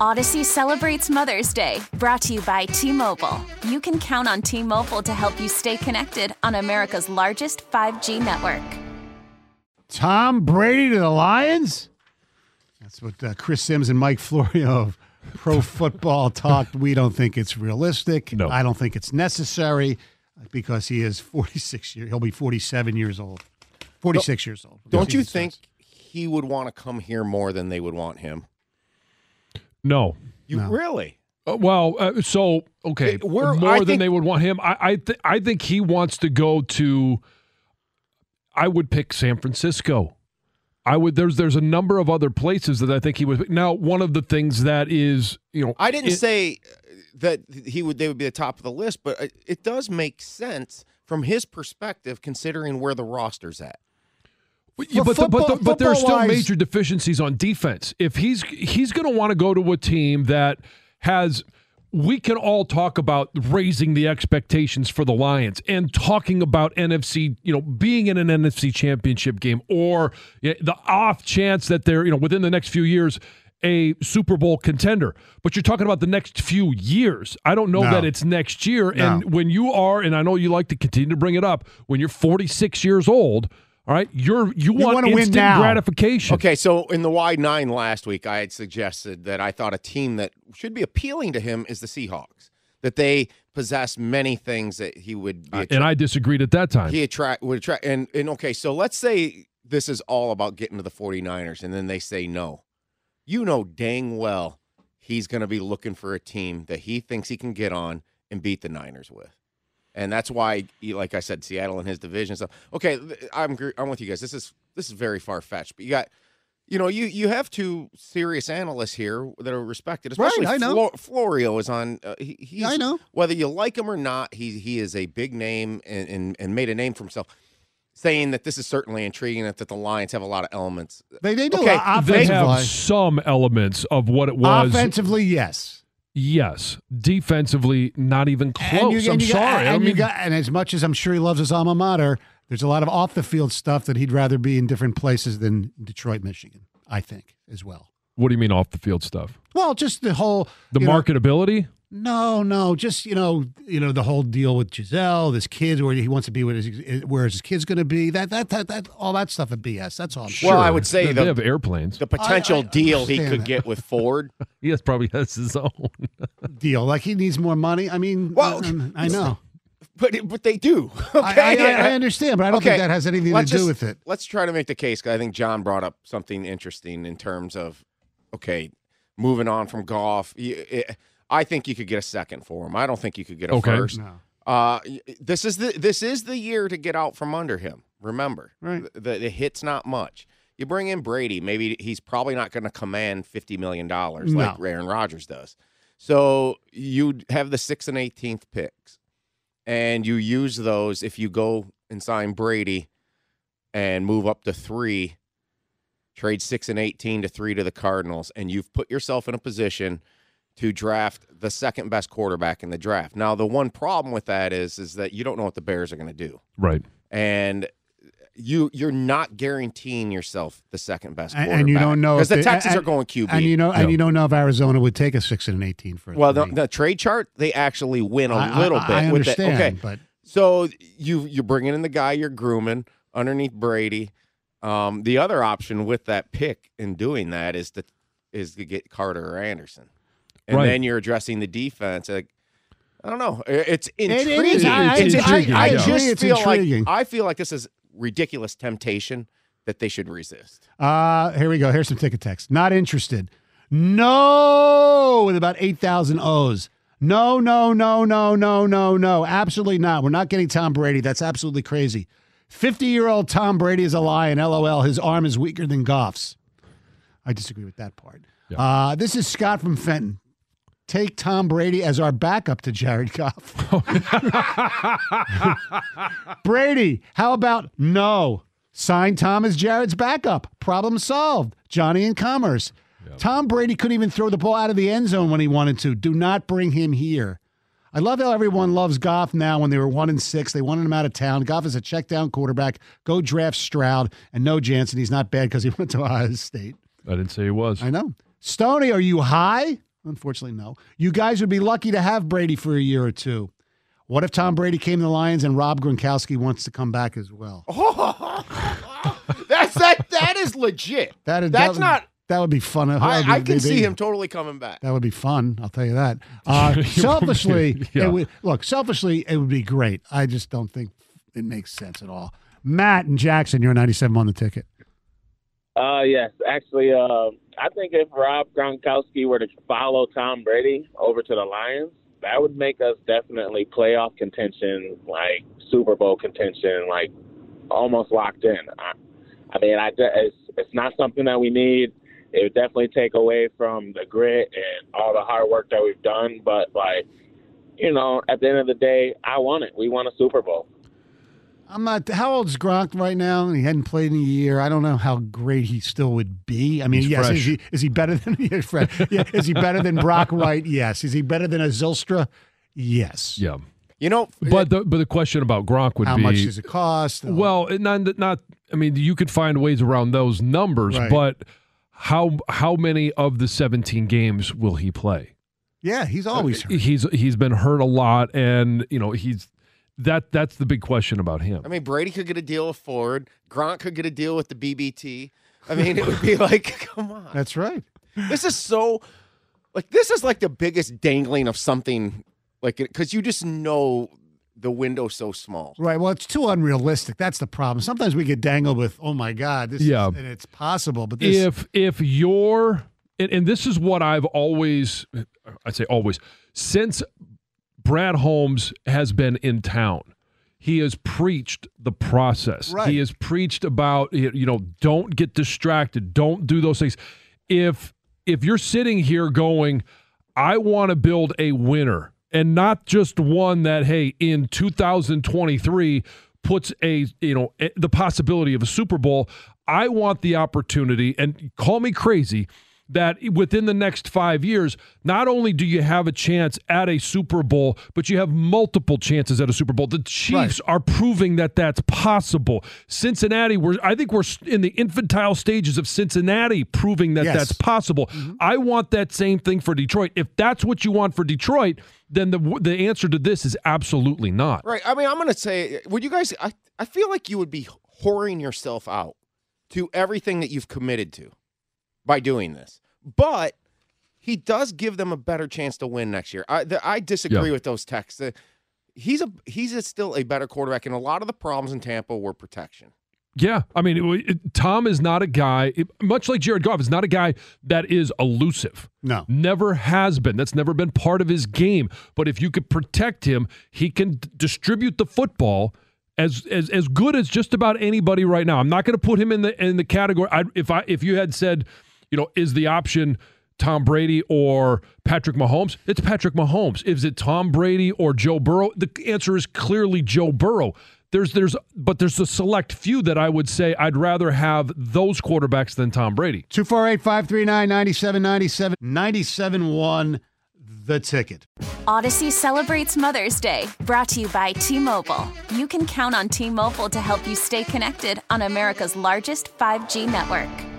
Audacy celebrates Mother's Day, brought to you by T Mobile. You can count on T Mobile to help you stay connected on America's largest 5G network. Tom Brady to the Lions? That's what uh, Chris Sims and Mike Florio of Pro Football talked. We don't think it's realistic. No. I don't think it's necessary because he is 46 years. He'll be 47 years old. 46 years old. Don't you think starts. he would want to come here more than they would want him? No. You No. really? Uh, well, uh, so okay, It- we're- more I than think- they would want him. I I, th- I think he wants to go to. I would pick San Francisco. I would. There's there's a number of other places that I think he would. Now, one of the things that is you know I didn't it- say uh, that he would. They would be the top of the list, but it- it does make sense from his perspective, considering where the roster's at. Yeah, but, the, but, the, but there are still football-wise- major deficiencies on defense. If he's he's going to want to go to a team that has, we can all talk about raising the expectations for the Lions and talking about NFC, you know, being in an NFC championship game or you know, the off chance that they're, you know, within the next few years. A Super Bowl contender, but you're talking about the next few years. I don't know No. that it's next year. And when you are, and I know you like to continue to bring it up, when you're 46 years old, all right, you're you, want wanna win instant gratification. Okay, so in the wide nine last week, I had suggested that I thought a team that should be appealing to him is the Seahawks. That they possess many things that he would be. Uh, and I disagreed at that time. he attract would attract and and okay so let's say this is all about getting to the 49ers and then they say no you know dang well he's going to be looking for a team that he thinks he can get on and beat the niners with and that's why like i said seattle and his division so okay i'm i'm with you guys this is this is very far-fetched but you got you know, you you have two serious analysts here that are respected. Especially I know. Flo- Florio is on. Uh, he, he's, I know. Whether you like him or not, he he is a big name and, and, and made a name for himself. Saying that this is certainly intriguing, that, that the Lions have a lot of elements. They, they do. Okay, uh, they have some elements of what it was. Offensively, yes. Yes, defensively, not even close. You, I'm sorry. Got, I and, you mean, got, and as much as I'm sure he loves his alma mater, there's a lot of off the field stuff that he'd rather be in different places than Detroit, Michigan. I think as well. What do you mean off the field stuff? Well, just the whole The you know, marketability. No, no, just you know, you know the whole deal with Gisele, this kid, where he wants to be with his, where his kid's going to be. That, that, that, that, all that stuff at BS. That's all. I'm Well, I would say they, the- they have airplanes. The potential I deal he could that. get with Ford. he has probably has his own. deal. Like he needs more money. I mean, Well, um, I know. But but they do. I, Okay, I, I understand, but I don't think that has anything to let's do just- with it. Let's try to make the case. 'cause I think John brought up something interesting in terms of, okay, moving on from golf. I think you could get a second for him. I don't think you could get a Okay. first. No. Uh, this is the this is the year to get out from under him. Remember, Right. the, the hit's not much. You bring in Brady, maybe he's probably not going to command fifty million dollars like No. Aaron Rodgers does. So you have the sixth and eighteenth picks, and you use those if you go and sign Brady and move up to three, trade six and eighteen to three to the Cardinals, and you've put yourself in a position to draft the second best quarterback in the draft. Now, the one problem with that is is that you don't know what the Bears are going to do, Right. and you you're not guaranteeing yourself the second best And- quarterback and you don't know because the they- Texans and- are going QB. And you know, and you don't know if Arizona would take a six and an eighteen for. well, the, the trade chart they actually win a I- I- little I, bit. with the- understand, okay, but So you you're bringing in the guy you're grooming underneath Brady. Um, the other option with that pick in doing that is to is to get Carter or Anderson, and Right. then you're addressing the defense. Like, I don't know. It's intriguing. is. I- it's intriguing. I I, just it's feel intriguing. like I feel like this is ridiculous temptation that they should resist. Uh, here we go. Here's some ticket text. Not interested. No, with about 8,000 O's. No, no, no, no, no, no, no. Absolutely not. We're not getting Tom Brady. That's absolutely crazy. 50 year old Tom Brady is a lion. LOL. His arm is weaker than Goff's. I disagree with that part. Uh, this is Scott from Fenton. Take Tom Brady as our backup to Jared Goff. Brady, how about no? Sign Tom as Jared's backup. Problem solved. Johnny in commerce. Tom Brady couldn't even throw the ball out of the end zone when he wanted to. Do not bring him here. I love how everyone loves Goff now when they were one and six. They wanted him out of town. Goff is a check down quarterback. Go draft Stroud and no Jansen. He's not bad because he went to Ohio State. I didn't say he was. I know. Stony, are you high? Unfortunately, no. You guys would be lucky to have Brady for a year or two. What if Tom Brady came to the Lions and Rob Gronkowski wants to come back as well? That's that. That is legit. That is That's that not. That would be fun. I, be- I can they- see they- him totally coming back. That would be fun. I'll tell you that. Uh, selfishly, Yeah. it would, look. Selfishly, it would be great. I just don't think it makes sense at all. Matt and Jackson, you're 97 on the ticket. Uh, yes, actually, uh, I think if Rob Gronkowski were to follow Tom Brady over to the Lions, that would make us definitely playoff contention, like Super Bowl contention, like almost locked in. I, I mean, I it's it's not something that we need. It would definitely take away from the grit and all the hard work that we've done. But like, you know, at the end of the day, I won it. We won a Super Bowl. I'm not. How old's Gronk right now? He hadn't played in a year. I don't know how great he still would be. I mean, He's yes, fresh. is he is he better than yeah, fresh. yeah, is he better than Brock Wright? Yes. Is he better than a Zylstra? Yes. Yeah. You know, But the but the question about Gronk would How be how much does it cost? well, not not. I mean, you could find ways around those numbers, Right. but how how many of the 17 games will he play? yeah, he's uh, always hurt. He's he's been hurt a lot, and you know he's that that's the big question about him. I mean, Brady could get a deal with Ford. Grant could get a deal with the BBT. I mean, it would be like, come on. That's right. This is so, like, this is like the biggest dangling of something, like, because you just know the window so small. Right. Well, it's too unrealistic. That's the problem. Sometimes we get dangled with, oh my God, this Yeah. is, and it's possible, but this if if you're and, and this is what I've always I'd say always since Brad Holmes has been in town he has preached the process Right. he has preached about you know don't get distracted don't do those things if if you're sitting here going I want to build a winner and not just one that hey in 2023 puts a you know the possibility of a Super Bowl. I want the opportunity and call me crazy that within the next 5 years not only do you have a chance at a Super Bowl but you have multiple chances at a Super Bowl. The Chiefs are proving that that's possible. Cincinnati we're I think we're in the infantile stages of Cincinnati proving that Yes. that's possible. Mm-hmm. I want that same thing for Detroit. If that's what you want for Detroit, then the the answer to this is absolutely not. Right. I mean, I'm going to say, would you guys, I, I feel like you would be whoring yourself out to everything that you've committed to by doing this. But he does give them a better chance to win next year. I, the, I disagree Yeah. with those texts. Uh, He's a he's a, still a better quarterback, and a lot of the problems in Tampa were protection. Yeah, I mean, it- it- Tom is not a guy, it- much like Jared Goff, is not a guy that is elusive. no. Never has been. That's never been part of his game. But if you could protect him, he can d- distribute the football as as as good as just about anybody right now. I'm not going to put him in the in the category. I, if I if you had said, you know, is the option Tom Brady or Patrick Mahomes? It's Patrick Mahomes. Is it Tom Brady or Joe Burrow? The answer is clearly Joe Burrow. There's there's but there's a select few that I would say I'd rather have those quarterbacks than Tom Brady. 248 539 9797 971 the ticket. Audacy celebrates Mother's Day, brought to you by T Mobile. You can count on T Mobile to help you stay connected on America's largest 5G network.